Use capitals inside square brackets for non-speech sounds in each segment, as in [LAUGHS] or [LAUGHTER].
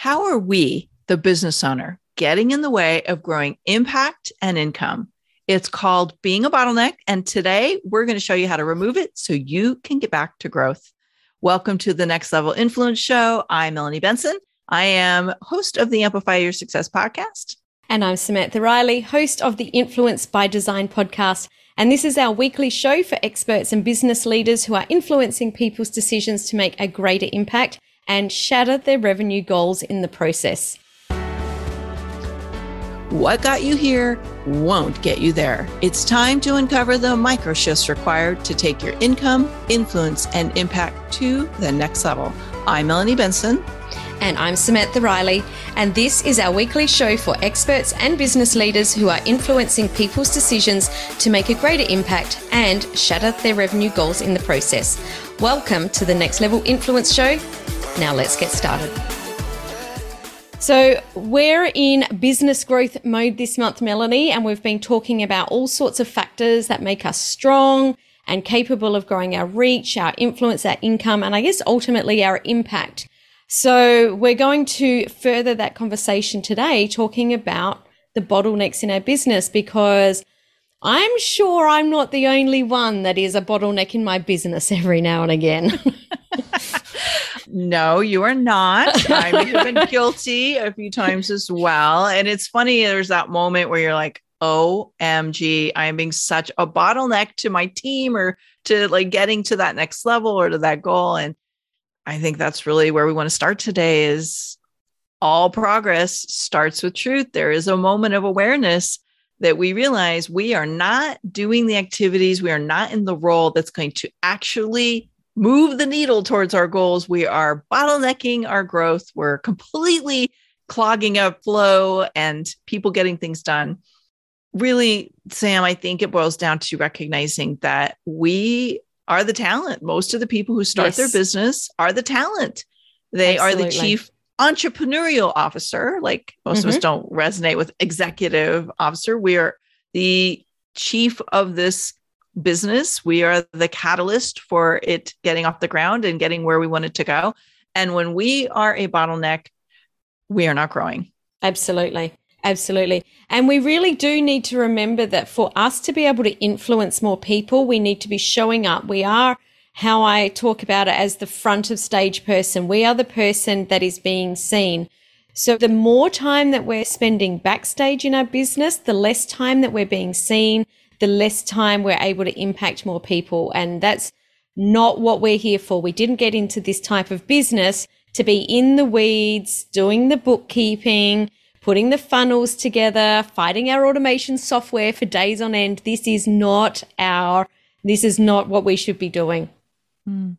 How are we, the business owner, getting in the way of growing impact and income? It's called being a bottleneck. And today we're going to show you how to remove it so you can get back to growth. Welcome to the Next Level Influence Show. I'm Melanie Benson. I am host of the Amplify Your Success podcast. And I'm Samantha Riley, host of the Influence by Design podcast. And this is our weekly show for experts and business leaders who are influencing people's decisions to make a greater impact and shatter their revenue goals in the process. What got you here won't get you there. It's time to uncover the micro shifts required to take your income, influence, and impact to the next level. I'm Melanie Benson. And I'm Samantha Riley. And this is our weekly show for experts and business leaders who are influencing people's decisions to make a greater impact and shatter their revenue goals in the process. Welcome to the Next Level Influence Show. Now let's get started. So, we're in business growth mode this month, Melanie, and we've been talking about all sorts of factors that make us strong and capable of growing our reach, our influence, our income, and I guess ultimately our impact. So, we're going to further that conversation today talking about the bottlenecks in our business because I'm sure I'm not the only one that is a bottleneck in my business every now and again. no, you are not. [LAUGHS] I've been guilty a few times as well. And it's funny, there's that moment where you're like, OMG, I am being such a bottleneck to my team or to like getting to that next level or to that goal. And I think that's really where we want to start today is all progress starts with truth. There is a moment of awareness that we realize we are not doing the activities, we are not in the role that's going to actually move the needle towards our goals. We are bottlenecking our growth. We're completely clogging up flow and people getting things done. Really, Sam, I think it boils down to recognizing that we are the talent. Most of the people who start yes. their business are the talent. They Absolutely. are the chief entrepreneurial officer. Like most mm-hmm. of us mm-hmm. don't resonate with executive officer. We are the chief of this business. We are the catalyst for it getting off the ground and getting where we want it to go. And when we are a bottleneck, we are not growing. Absolutely. Absolutely. And we really do need to remember that for us to be able to influence more people, we need to be showing up. We are how I talk about it as the front of stage person. We are the person that is being seen. So the more time that we're spending backstage in our business, the less time that we're being seen, the less time we're able to impact more people. And that's not what we're here for. We didn't get into this type of business to be in the weeds, doing the bookkeeping, putting the funnels together, fighting our automation software for days on end. This is not our, this is not what we should be doing. Mm.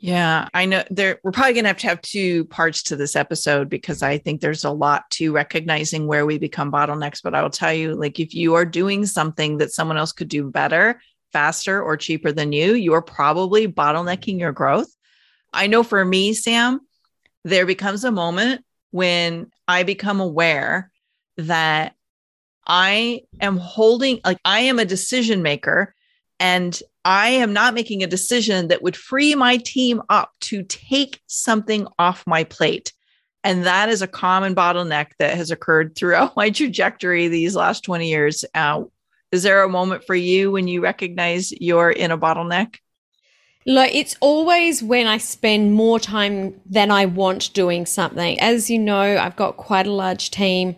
Yeah, I know there we're probably going to have to have two parts to this episode because I think there's a lot to recognizing where we become bottlenecks, but I will tell you like if you are doing something that someone else could do better, faster or cheaper than you, you are probably bottlenecking your growth. I know for me, Sam, there becomes a moment when I become aware that I am holding like I am a decision maker and I am not making a decision that would free my team up to take something off my plate. And that is a common bottleneck that has occurred throughout [LAUGHS] my trajectory these last 20 years. Uh, is there a moment for you when you recognize you're in a bottleneck? Like it's always when I spend more time than I want doing something. As you know, I've got quite a large team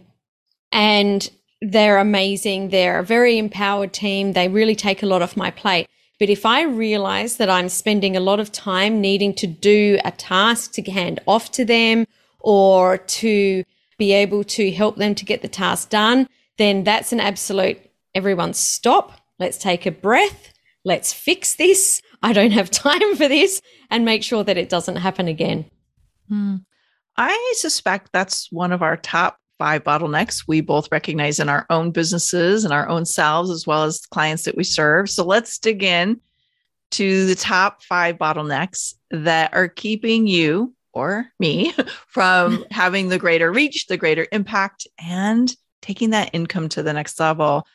and they're amazing. They're a very empowered team. They really take a lot off my plate. But if I realize that I'm spending a lot of time needing to do a task to hand off to them or to be able to help them to get the task done, then that's an absolute everyone stop. Let's take a breath. Let's fix this. [LAUGHS] I don't have time for this and make sure that it doesn't happen again. Hmm. I suspect that's one of our top five bottlenecks we both recognize in our own businesses and our own selves, as well as the clients that we serve. So let's dig in to the top five bottlenecks that are keeping you or me [LAUGHS] from [LAUGHS] having the greater reach, the greater impact, and taking that income to the next level.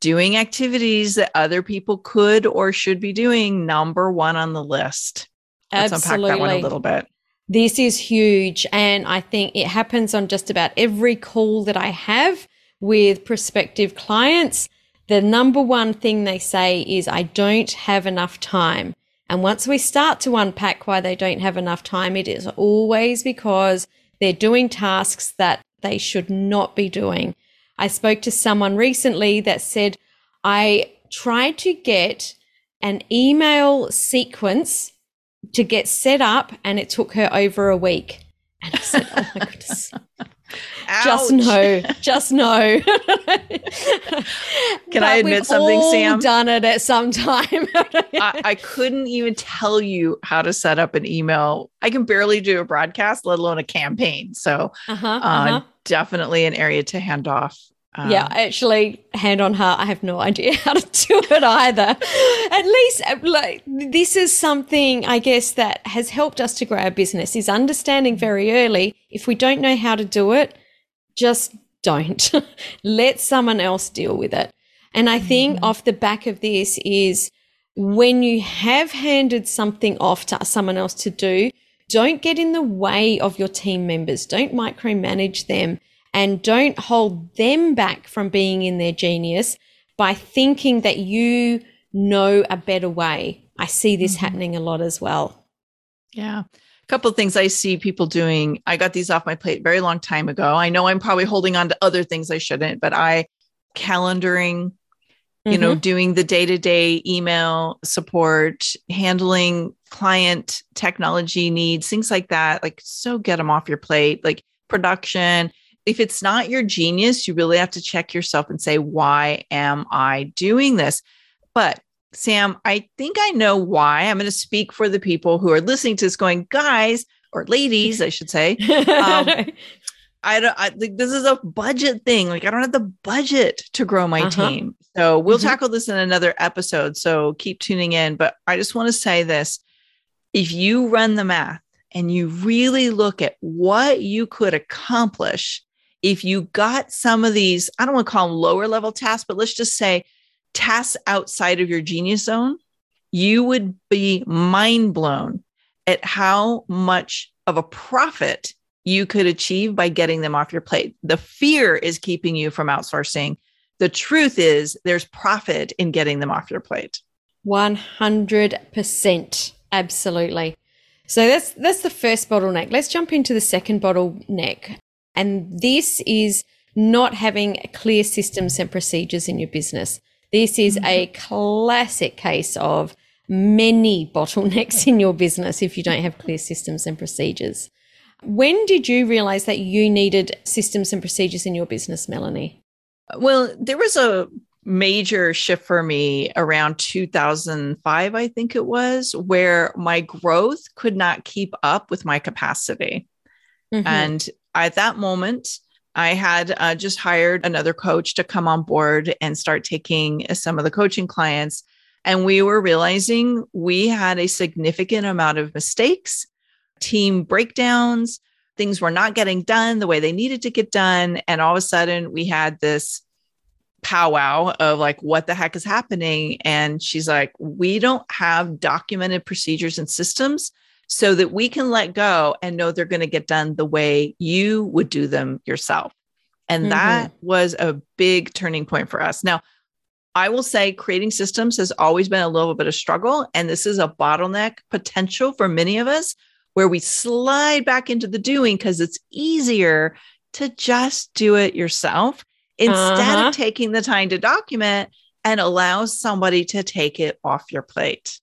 Doing activities that other people could or should be doing, number one on the list. Let's Absolutely. unpack that one a little bit. This is huge. And I think it happens on just about every call that I have with prospective clients. The number one thing they say is, I don't have enough time. And once we start to unpack why they don't have enough time, it is always because they're doing tasks that they should not be doing. I spoke to someone recently that said, I tried to get an email sequence to get set up and it took her over a week. And I said, Oh my goodness. [LAUGHS] just no, just no. [LAUGHS] Can I admit something, Sam? I've done it at some time. [LAUGHS] I, I, couldn't even tell you how to set up an email. I can barely do a broadcast, let alone a campaign. So, uh-huh, uh, uh-huh. definitely an area to hand off. Um, yeah, actually, hand on heart, I have no idea [LAUGHS] how to do it either. At least, uh, like, this is something I guess that has helped us to grow our business is understanding very early. If we don't know how to do it, just don't [LAUGHS] let someone else deal with it. And I think mm-hmm. off the back of this is when you have handed something off to someone else to do, don't get in the way of your team members. Don't micromanage them and don't hold them back from being in their genius by thinking that you know a better way. I see this mm-hmm. happening a lot as well. Yeah. A couple of things I see people doing. I got these off my plate very long time ago. I know I'm probably holding on to other things I shouldn't, but I calendaring, you mm-hmm. know, doing the day-to-day email support, handling client technology needs, things like that. Like so get them off your plate. Like production, if it's not your genius, you really have to check yourself and say, why am I doing this? But Sam, I think I know why. I'm going to speak for the people who are listening to this going, guys, or ladies, I should say. Um, [LAUGHS] I don't I think this is a budget thing. Like I don't have the budget to grow my uh-huh. team. So we'll mm-hmm. tackle this in another episode. So keep tuning in. But I just want to say this. If you run the math and you really look at what you could accomplish if you got some of these, I don't want to call them lower level tasks, but let's just say tasks outside of your genius zone, you would be mind blown at how much of a profit you could achieve by getting them off your plate. The fear is keeping you from outsourcing. The truth is, there's profit in getting them off your plate. 100%. Absolutely. So that's that's the first bottleneck. Let's jump into the second bottleneck. And this is not having clear systems and procedures in your business. This is mm-hmm. a classic case of many [LAUGHS] bottlenecks in your business if you don't have clear systems and procedures. When did you realize that you needed systems and procedures in your business, Melanie? Well, there was a major shift for me around 2005, I think it was, where my growth could not keep up with my capacity. Mm-hmm. And at that moment, I had uh, just hired another coach to come on board and start taking some of the coaching clients. And we were realizing we had a significant amount of mistakes, team breakdowns, things were not getting done the way they needed to get done. And all of a sudden, we had this powwow of like, what the heck is happening? And she's like, we don't have documented procedures and systems so that we can let go and know they're going to get done the way you would do them yourself. And mm-hmm. that was a big turning point for us. Now, I will say creating systems has always been a little bit of struggle. And this is a bottleneck potential for many of us where we slide back into the doing because it's easier to just do it yourself instead uh-huh. of taking the time to document and allow somebody to take it off your plate.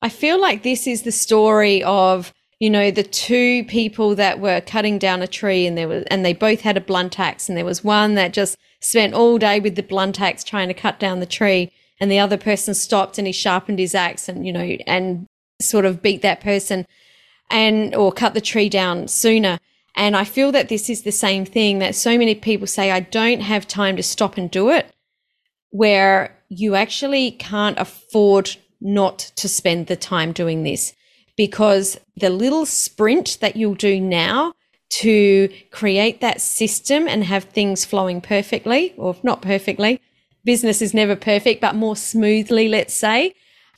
I feel like this is the story of you know the two people that were cutting down a tree and there was and they both had a blunt axe and there was one that just spent all day with the blunt axe trying to cut down the tree and the other person stopped and he sharpened his axe and you know and sort of beat that person and or cut the tree down sooner. And i feel that this is the same thing that so many people say i don't have time to stop and do it where you actually can't afford not to spend the time doing this because the little sprint that you'll do now to create that system and have things flowing perfectly, or not perfectly, business is never perfect, but more smoothly, let's say,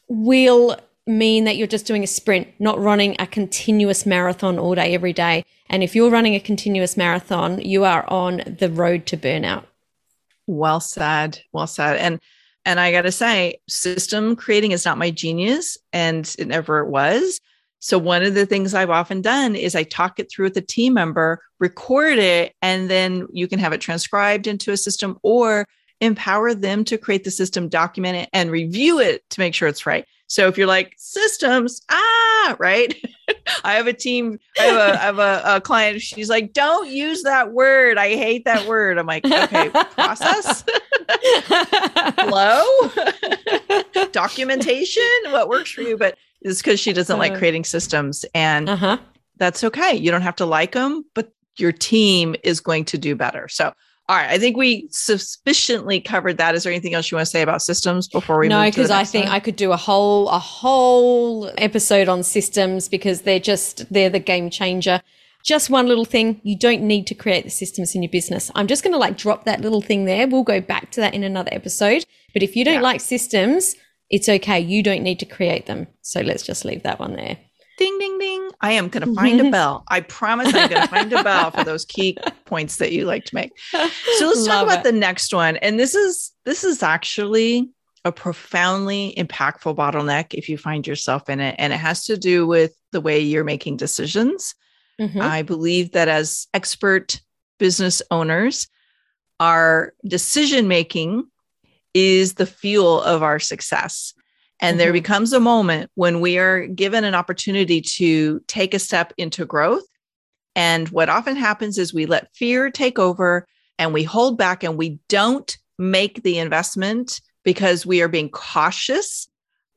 will mean that you're just doing a sprint, not running a continuous marathon all day, every day. And if you're running a continuous marathon, you are on the road to burnout. Well said. Well said. And and I got to say, system creating is not my genius, and it never was. So, one of the things I've often done is I talk it through with a team member, record it, and then you can have it transcribed into a system or empower them to create the system, document it, and review it to make sure it's right. So if you're like systems, ah, right. [LAUGHS] I have a team, I have a, I have a, a, client. She's like, don't use that word. I hate that word. I'm like, okay, process, flow, [LAUGHS] documentation, what works for you. But it's because she doesn't like uh-huh. creating systems. And uh-huh. that's okay. You don't have to like them, but your team is going to do better. So all right. I think we sufficiently covered that. Is there anything else you want to say about systems before we move on? no? Because I think one? I could do a whole a whole episode on systems because they're just they're the game changer. Just one little thing. You don't need to create the systems in your business. I'm just going to like drop that little thing there. We'll go back to that in another episode. But if you don't yeah. like systems, it's okay. You don't need to create them. So let's just leave that one there ding, ding, ding. I am going to find a bell. I promise I'm going to find a bell for those key [LAUGHS] points that you like to make. So let's Love talk about it. the next one. And this is, this is actually a profoundly impactful bottleneck if you find yourself in it. And it has to do with the way you're making decisions. Mm-hmm. I believe that as expert business owners, our decision making is the fuel of our success. And mm-hmm. there becomes a moment when we are given an opportunity to take a step into growth. And what often happens is we let fear take over and we hold back and we don't make the investment because we are being cautious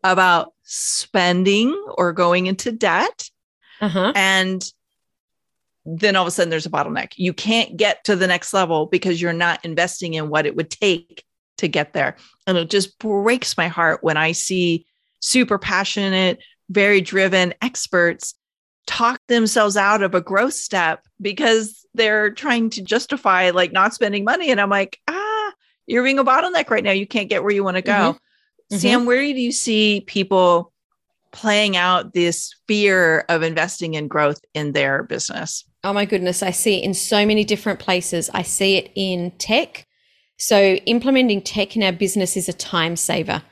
about spending or going into debt. Uh-huh. And then all of a sudden there's a bottleneck. You can't get to the next level because you're not investing in what it would take to get there. And it just breaks my heart when I see super passionate, very driven experts talk themselves out of a growth step because they're trying to justify like not spending money. And I'm like, ah, you're being a bottleneck right now. You can't get where you want to go. Mm-hmm. Sam, mm-hmm. where do you see people playing out this fear of investing in growth in their business? Oh my goodness, I see it in so many different places. I see it in tech. So, implementing tech in our business is a time saver.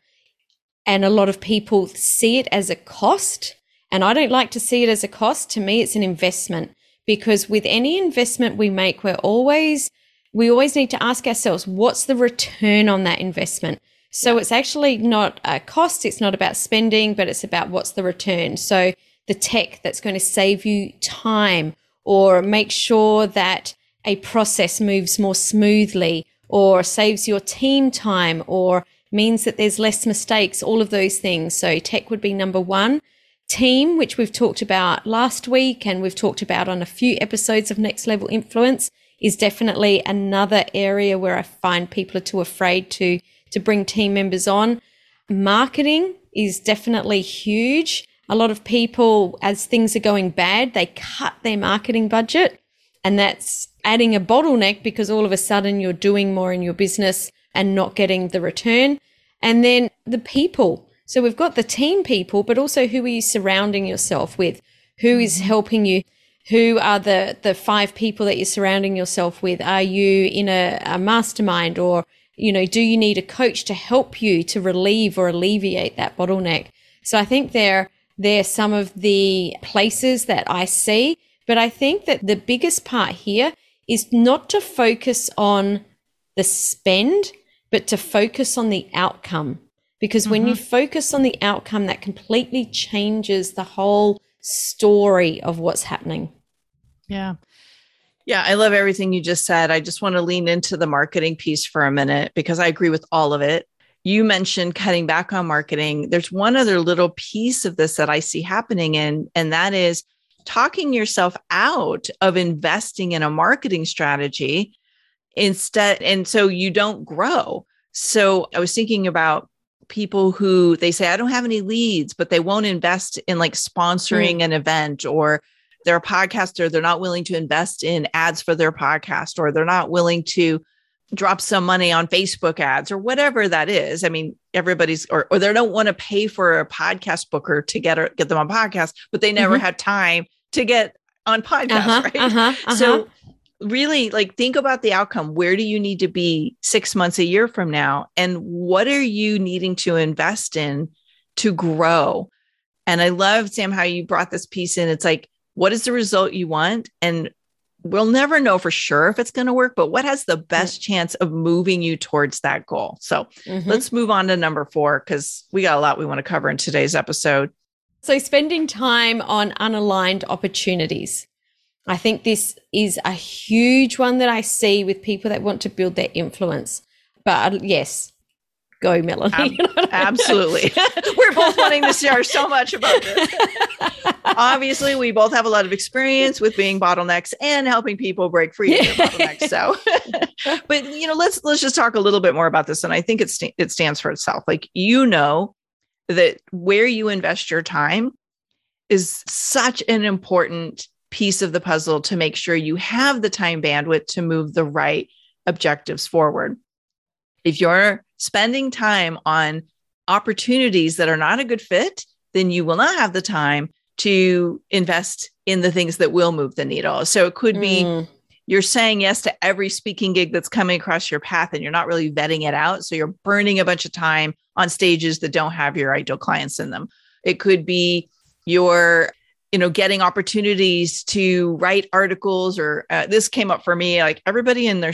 And a lot of people see it as a cost. And I don't like to see it as a cost. To me, it's an investment because with any investment we make, we're always, we always need to ask ourselves, what's the return on that investment? So it's actually not a cost. It's not about spending, but it's about what's the return. So the tech that's going to save you time or make sure that a process moves more smoothly or saves your team time or means that there's less mistakes, all of those things. So tech would be number one. Team, which we've talked about last week and we've talked about on a few episodes of Next Level Influence, is definitely another area where I find people are too afraid to, to bring team members on. Marketing is definitely huge. A lot of people, as things are going bad, they cut their marketing budget. And that's adding a bottleneck because all of a sudden you're doing more in your business and not getting the return. And then the people. So we've got the team people, but also who are you surrounding yourself with? Who is mm-hmm. helping you? Who are the, the five people that you're surrounding yourself with? Are you in a, a mastermind or, you know, do you need a coach to help you to relieve or alleviate that bottleneck? So I think there, there are some of the places that I see, but I think that the biggest part here is not to focus on the spend, but to focus on the outcome. Because mm-hmm. when you mm-hmm. focus on the outcome, that completely changes the whole story of what's happening. Yeah. Yeah, I love everything you just said. I just want to lean into the marketing piece for a minute because I agree with all of it. You mentioned cutting back on marketing. There's one other little piece of this that I see happening in, and that is talking yourself out of investing in a marketing strategy instead and so you don't grow so i was thinking about people who they say i don't have any leads but they won't invest in like sponsoring mm. an event or they're a podcaster they're not willing to invest in ads for their podcast or they're not willing to drop some money on Facebook ads or whatever that is. I mean, everybody's or, or they don't want to pay for a podcast booker to get or, get them on podcast, but they never mm-hmm. had time to get on podcast, uh-huh, right? Uh-huh, uh-huh. So really like think about the outcome. Where do you need to be 6 months a year from now and what are you needing to invest in to grow? And I love Sam how you brought this piece in. It's like what is the result you want and we'll never know for sure if it's going to work, but what has the best chance of moving you towards that goal? So mm-hmm. let's move on to number four because we got a lot we want to cover in today's episode. So, spending time on unaligned opportunities. I think this is a huge one that I see with people that want to build their influence. But uh, yes, go, Melanie. Ab- [LAUGHS] absolutely. [LAUGHS] We're both wanting to share so much about this. Obviously, we both have a lot of experience with being bottlenecks and helping people break free of [LAUGHS] bottlenecks. So, but you know, let's let's just talk a little bit more about this. And I think it st- it stands for itself. Like you know that where you invest your time is such an important piece of the puzzle to make sure you have the time bandwidth to move the right objectives forward. If you're spending time on opportunities that are not a good fit, then you will not have the time to invest in the things that will move the needle. So it could be mm. you're saying yes to every speaking gig that's coming across your path and you're not really vetting it out. So you're burning a bunch of time on stages that don't have your ideal clients in them. It could be you're you know getting opportunities to write articles or uh, this came up for me like everybody and their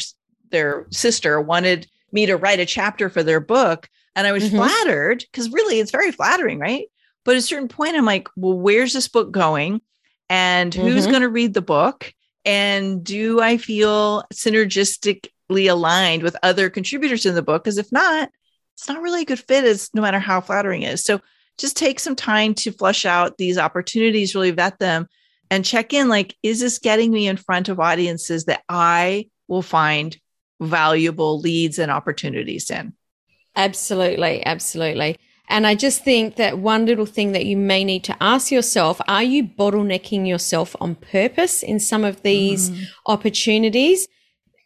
their sister wanted me to write a chapter for their book. And I was mm-hmm. flattered because really it's very flattering, right? But at a certain point, I'm like, well, where's this book going? And who's mm-hmm. going to read the book? And do I feel synergistically aligned with other contributors in the book? Because if not, it's not really a good fit, as no matter how flattering it is. So just take some time to flush out these opportunities, really vet them, and check in like, is this getting me in front of audiences that I will find valuable leads and opportunities in. Absolutely. Absolutely. And I just think that one little thing that you may need to ask yourself are you bottlenecking yourself on purpose in some of these mm. opportunities?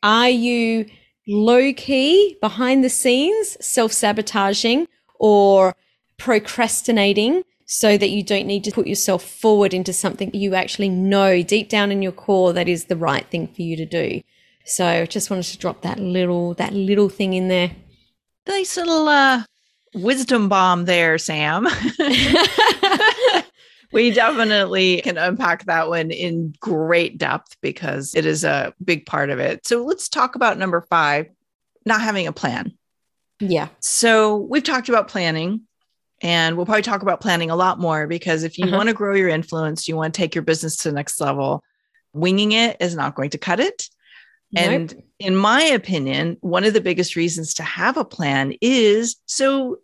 Are you low key behind the scenes, self sabotaging or procrastinating so that you don't need to put yourself forward into something you actually know deep down in your core that is the right thing for you to do? So just wanted to drop that little that little thing in there. Nice little uh, wisdom bomb there, Sam. [LAUGHS] we definitely can unpack that one in great depth because it is a big part of it. So let's talk about number five not having a plan. Yeah. So we've talked about planning and we'll probably talk about planning a lot more because if you uh-huh. want to grow your influence, you want to take your business to the next level, winging it is not going to cut it. And nope. in my opinion, one of the biggest reasons to have a plan is so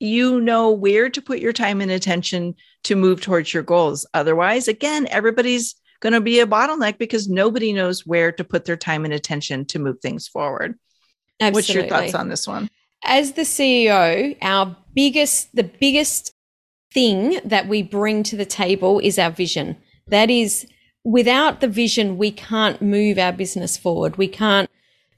you know where to put your time and attention to move towards your goals. Otherwise, again, everybody's going to be a bottleneck because nobody knows where to put their time and attention to move things forward. Absolutely. What's your thoughts on this one? As the CEO, our biggest, the biggest thing that we bring to the table is our vision. That is without the vision, we can't move our business forward. We can't,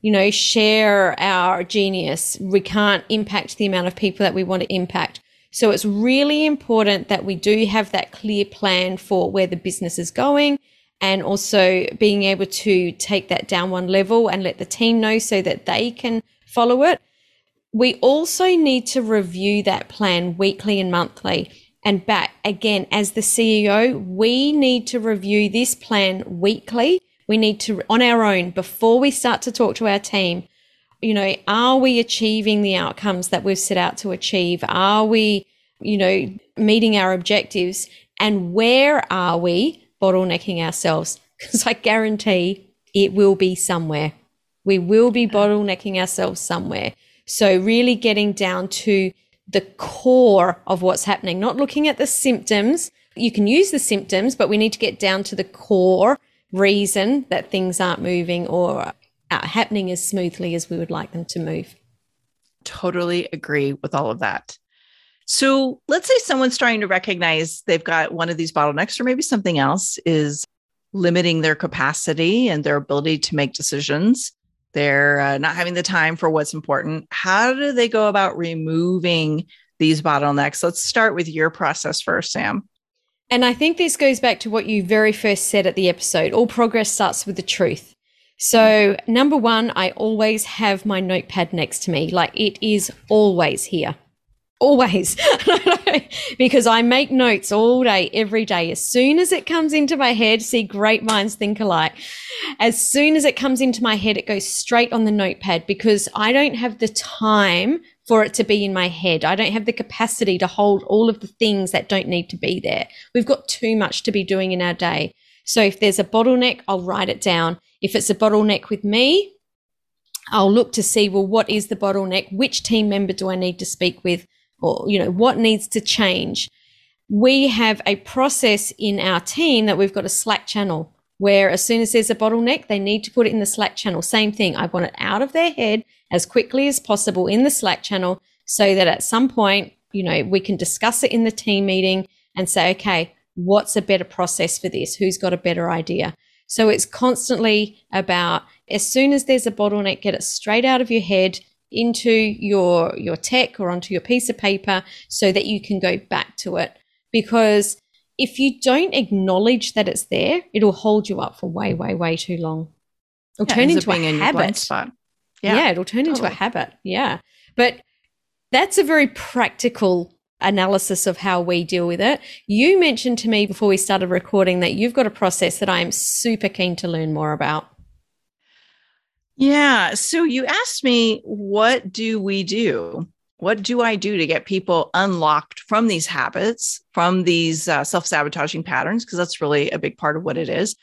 you know, share our genius. We can't impact the amount of people that we want to impact. So it's really important that we do have that clear plan for where the business is going and also being able to take that down one level and let the team know so that they can follow it. We also need to review that plan weekly and monthly and back again as the CEO, we need to review this plan weekly. We need to on our own before we start to talk to our team. You know, are we achieving the outcomes that we've set out to achieve? Are we, you know, meeting our objectives? And where are we bottlenecking ourselves? [LAUGHS] Because I guarantee it will be somewhere. We will be bottlenecking ourselves somewhere. So really getting down to the core of what's happening, not looking at the symptoms. You can use the symptoms, but we need to get down to the core reason that things aren't moving or are happening as smoothly as we would like them to move. Totally agree with all of that. So let's say someone's trying to recognize they've got one of these bottlenecks, or maybe something else is limiting their capacity and their ability to make decisions they're uh, not having the time for what's important. How do they go about removing these bottlenecks? Let's start with your process first, Sam. And I think this goes back to what you very first said at the episode. All progress starts with the truth. So, number one, I always have my notepad next to me. Like it is always here. Always. [LAUGHS] because I make notes all day, every day. As soon as it comes into my head, see, great minds think alike. As soon as it comes into my head, it goes straight on the notepad because I don't have the time for it to be in my head. I don't have the capacity to hold all of the things that don't need to be there. We've got too much to be doing in our day. So if there's a bottleneck, I'll write it down. If it's a bottleneck with me, I'll look to see, well, what is the bottleneck? Which team member do I need to speak with? Or, you know, what needs to change? We have a process in our team that we've got a Slack channel where as soon as there's a bottleneck, they need to put it in the Slack channel. Same thing. I want it out of their head as quickly as possible in the Slack channel so that at some point, you know, we can discuss it in the team meeting and say, okay, what's a better process for this? Who's got a better idea? So it's constantly about as soon as there's a bottleneck, get it straight out of your head into your your tech or onto your piece of paper so that you can go back to it. Because if you don't acknowledge that it's there, it'll hold you up for way, way, way too long. It'll yeah, turn into a in habit. Yeah. yeah, it'll turn totally. into a habit. Yeah. But that's a very practical analysis of how we deal with it. You mentioned to me before we started recording that you've got a process that I am super keen to learn more about. Yeah. So you asked me, what do we do? What do I do to get people unlocked from these habits, from these uh, self sabotaging patterns? Because that's really a big part of what it is.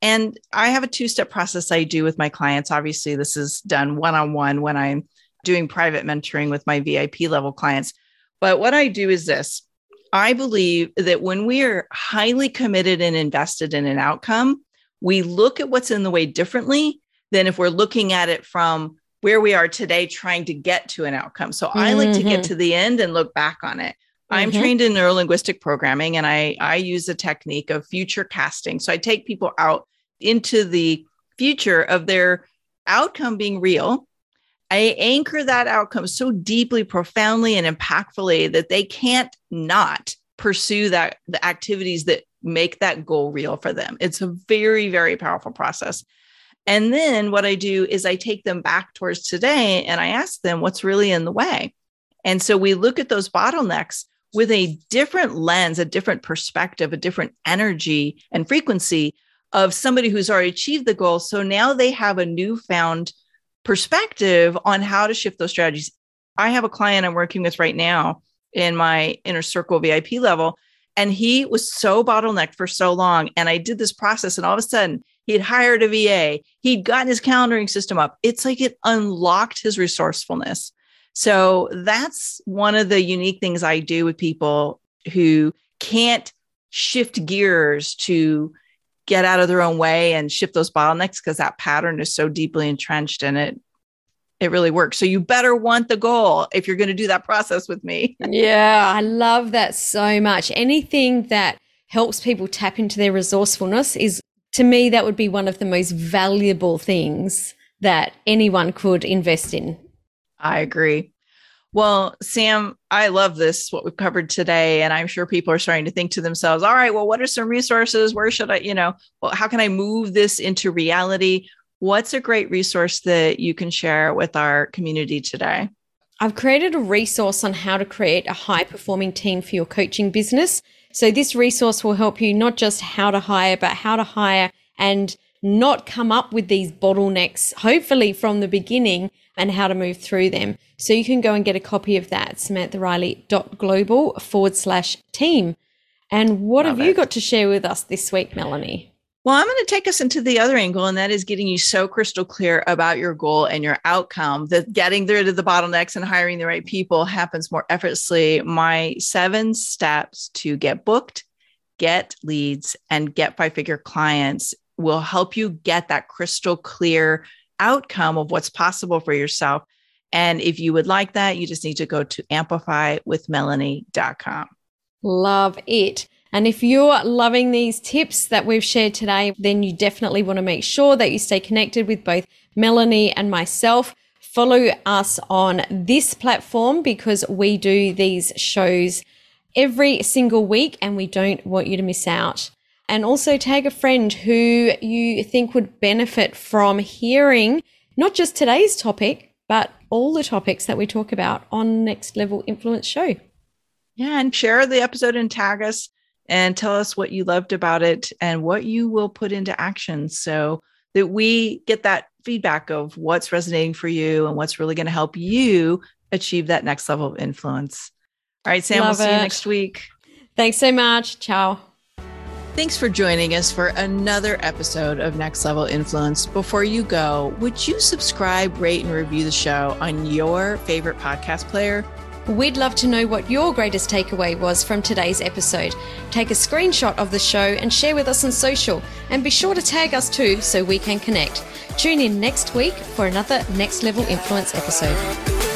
And I have a two step process I do with my clients. Obviously, this is done one on one when I'm doing private mentoring with my VIP level clients. But what I do is this I believe that when we are highly committed and invested in an outcome, we look at what's in the way differently than if we're looking at it from where we are today, trying to get to an outcome. So mm-hmm. I like to get mm-hmm. to the end and look back on it. Mm-hmm. I'm trained in neurolinguistic programming and I, I use a technique of future casting. So I take people out into the future of their outcome being real I anchor that outcome so deeply, profoundly, and impactfully that they can't not pursue that the activities that make that goal real for them. It's a very, very powerful process. And then what I do is I take them back towards today and I ask them what's really in the way. And so we look at those bottlenecks with a different lens, a different perspective, a different energy and frequency of somebody who's already achieved the goal. So now they have a newfound perspective on how to shift those strategies. I have a client I'm working with right now in my inner circle VIP level, and he was so bottlenecked for so long. And I did this process, and all of a sudden, he'd hired a VA, he'd gotten his calendaring system up. It's like it unlocked his resourcefulness. So that's one of the unique things I do with people who can't shift gears to get out of their own way and shift those bottlenecks because that pattern is so deeply entrenched in it. It really works. So you better want the goal if you're going to do that process with me. [LAUGHS] Yeah i love that so much. Anything that helps people tap into their resourcefulness is to me that would be one of the most valuable things that anyone could invest in i agree well, Sam, I love this, what we've covered today. And I'm sure people are starting to think to themselves, all right, well, what are some resources? Where should I, you know, well, how can I move this into reality? What's a great resource that you can share with our community today? I've created a resource on how to create a high performing team for your coaching business. So, this resource will help you not just how to hire, but how to hire and not come up with these bottlenecks, hopefully from the beginning, and how to move through them. So you can go and get a copy of that, samanthariley.global forward slash team. And what Love have it. you got to share with us this week, Melanie? Well, I'm going to take us into the other angle, and that is getting you so crystal clear about your goal and your outcome that getting rid of the bottlenecks and hiring the right people happens more effortlessly. My seven steps to get booked, get leads, and get five figure clients will help you get that crystal clear outcome of what's possible for yourself. And if you would like that, you just need to go to amplifywithmelanie.com. Love it. And if you're loving these tips that we've shared today, then you definitely want to make sure that you stay connected with both Melanie and myself. Follow us on this platform because we do these shows every single week and we don't want you to miss out. And also tag a friend who you think would benefit from hearing not just today's topic, but all the topics that we talk about on Next Level Influence Show. Yeah, and share the episode and tag us and tell us what you loved about it and what you will put into action so that we get that feedback of what's resonating for you and what's really going to help you achieve that next level of influence. All right, Sam, Love we'll see it. you next week. Thanks so much. Ciao. Thanks for joining us for another episode of Next Level Influence. Before you go, would you subscribe, rate, and review the show on your favorite podcast player? We'd love to know what your greatest takeaway was from today's episode. Take a screenshot of the show and share with us on social, and be sure to tag us too so we can connect. Tune in next week for another Next Level Influence episode.